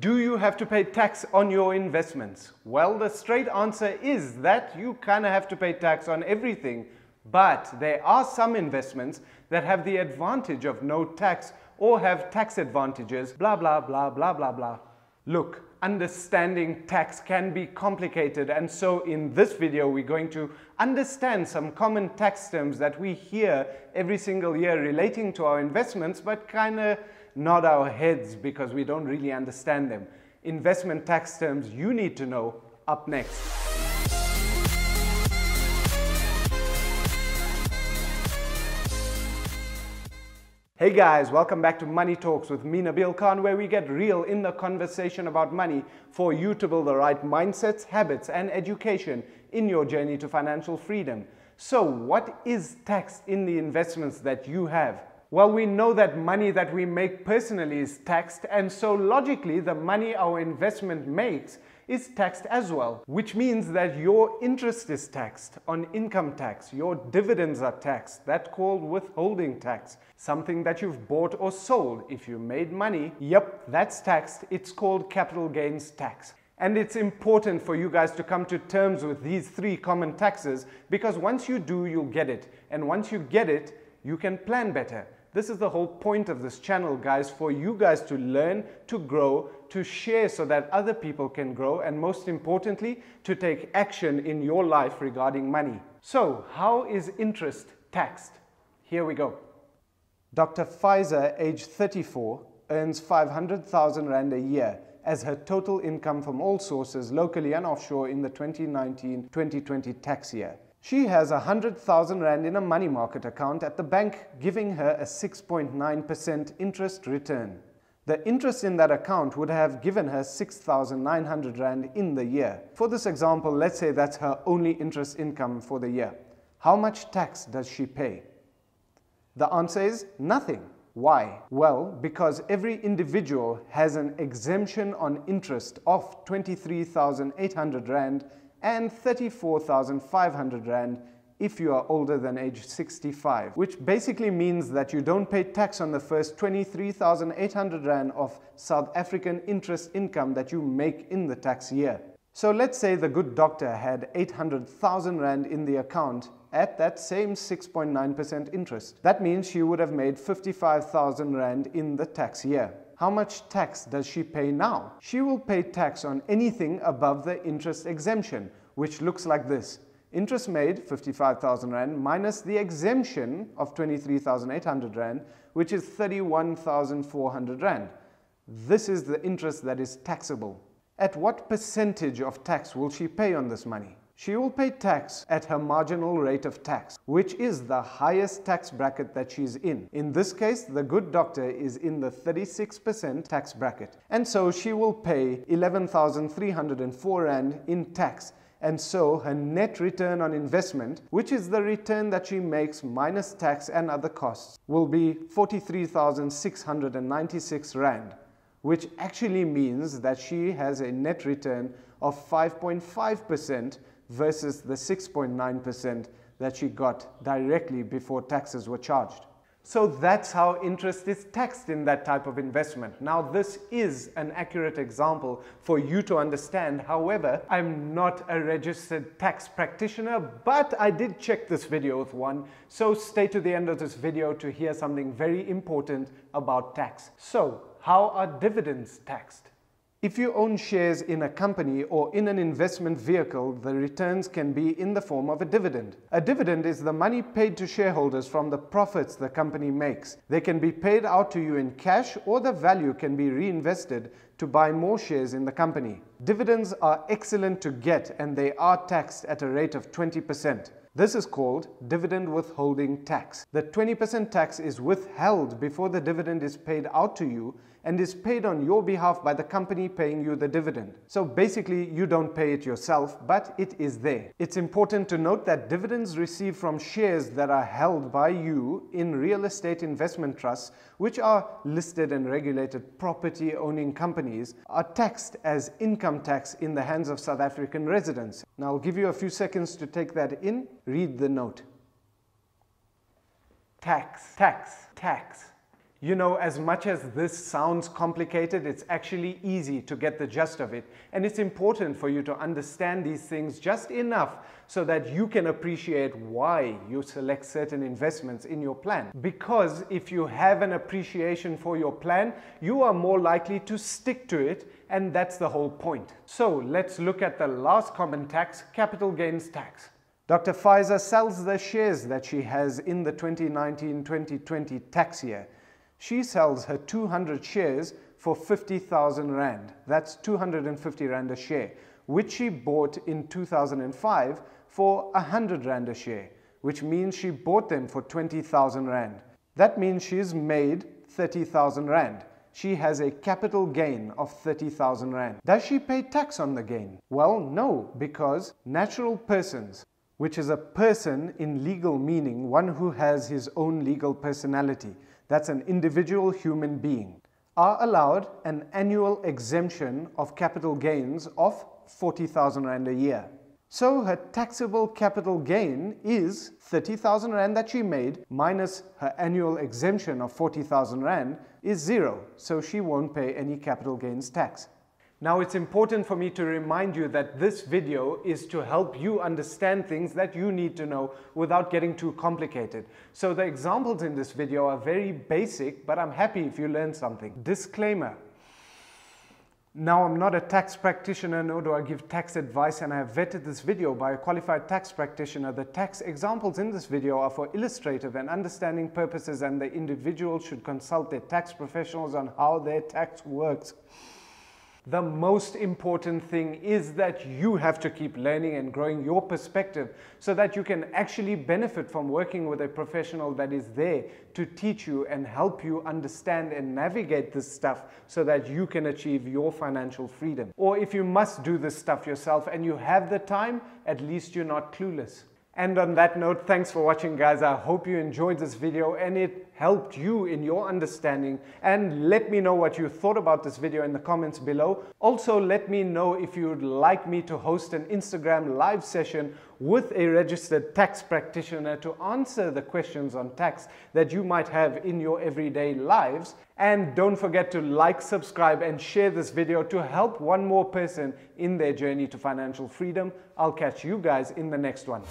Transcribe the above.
Do you have to pay tax on your investments? Well, the straight answer is that you kind of have to pay tax on everything, but there are some investments that have the advantage of no tax or have tax advantages, blah, blah, blah, blah, blah, blah. Look, understanding tax can be complicated and so in this video we're going to understand some common tax terms that we hear every single year relating to our investments but kind of nod our heads because we don't really understand them. Investment tax terms you need to know up next. Hey guys, welcome back to Money Talks with me Nabil Khan where we get real in the conversation about money for you to build the right mindsets, habits and education in your journey to financial freedom. So what is tax in the investments that you have? Well, we know that money that we make personally is taxed, and so logically, the money our investment makes is taxed as well, which means that your interest is taxed on income tax, your dividends are taxed, that's called withholding tax, something that you've bought or sold. If you made money, yep, that's taxed, it's called capital gains tax. And it's important for you guys to come to terms with these three common taxes because once you do, you'll get it. And once you get it, you can plan better. This is the whole point of this channel, guys, for you guys to learn, to grow, to share so that other people can grow, and most importantly, to take action in your life regarding money. So, how is interest taxed? Here we go. Dr. Pfizer, age 34, earns 500,000 Rand a year as her total income from all sources, locally and offshore, in the 2019 2020 tax year. She has 100,000 Rand in a money market account at the bank, giving her a 6.9% interest return. The interest in that account would have given her 6,900 Rand in the year. For this example, let's say that's her only interest income for the year. How much tax does she pay? The answer is nothing. Why? Well, because every individual has an exemption on interest of 23,800 Rand and 34,500 Rand if you are older than age 65, which basically means that you don't pay tax on the first 23,800 Rand of South African interest income that you make in the tax year. So let's say the good doctor had 800,000 Rand in the account at that same 6.9% interest. That means she would have made 55,000 Rand in the tax year. How much tax does she pay now? She will pay tax on anything above the interest exemption, which looks like this. Interest made, 55,000 Rand, minus the exemption of 23,800 Rand, which is 31,400 Rand. This is the interest that is taxable. At what percentage of tax will she pay on this money? She will pay tax at her marginal rate of tax, which is the highest tax bracket that she's in. In this case, the good doctor is in the 36% tax bracket. And so she will pay 11,304 Rand in tax. And so her net return on investment, which is the return that she makes minus tax and other costs, will be 43,696 Rand, which actually means that she has a net return of 5.5% versus the 6.9% that she got directly before taxes were charged. So that's how interest is taxed in that type of investment. Now, this is an accurate example for you to understand. However, I'm not a registered tax practitioner, but I did check this video with one. So stay to the end of this video to hear something very important about tax. So, how are dividends taxed? If you own shares in a company or in an investment vehicle, the returns can be in the form of a dividend. A dividend is the money paid to shareholders from the profits the company makes. They can be paid out to you in cash or the value can be reinvested to buy more shares in the company. Dividends are excellent to get and they are taxed at a rate of 20%. This is called dividend withholding tax. The 20% tax is withheld before the dividend is paid out to you and is paid on your behalf by the company paying you the dividend. So basically, you don't pay it yourself, but it is there. It's important to note that dividends received from shares that are held by you in real estate investment trusts, which are listed and regulated property owning companies, are taxed as income tax in the hands of South African residents. Now, I'll give you a few seconds to take that in. Read the note. Tax, tax, tax You know, as much as this sounds complicated, it's actually easy to get the gist of it. And it's important for you to understand these things just enough so that you can appreciate why you select certain investments in your plan. Because if you have an appreciation for your plan, you are more likely to stick to it, and that's the whole point. So let's look at the last common tax, capital gains tax. Dr. Pfizer sells the shares that she has in the 2019-2020 tax year she sells her 200 shares for 50,000 Rand. That's 250 Rand a share, which she bought in 2005 for 100 Rand a share, which means she bought them for 20,000 Rand. That means she's made 30,000 Rand. She has a capital gain of 30,000 Rand. Does she pay tax on the gain? Well, no, because natural persons, which is a person in legal meaning, one who has his own legal personality, that's an individual human being, are allowed an annual exemption of capital gains of 40,000 Rand a year. So her taxable capital gain is 30,000 Rand that she made minus her annual exemption of 40,000 Rand is zero. So she won't pay any capital gains tax. Now it's important for me to remind you that this video is to help you understand things that you need to know without getting too complicated. So the examples in this video are very basic, but I'm happy if you learn something. Disclaimer. Now I'm not a tax practitioner nor do I give tax advice and I have vetted this video by a qualified tax practitioner. The tax examples in this video are for illustrative and understanding purposes and the individual should consult their tax professionals on how their tax works. The most important thing is that you have to keep learning and growing your perspective so that you can actually benefit from working with a professional that is there to teach you and help you understand and navigate this stuff so that you can achieve your financial freedom. Or if you must do this stuff yourself and you have the time, at least you're not clueless. And on that note, thanks for watching guys. I hope you enjoyed this video and it helped you in your understanding. And let me know what you thought about this video in the comments below. Also, let me know if you'd like me to host an Instagram live session with a registered tax practitioner to answer the questions on tax that you might have in your everyday lives. And don't forget to like, subscribe, and share this video to help one more person in their journey to financial freedom. I'll catch you guys in the next one.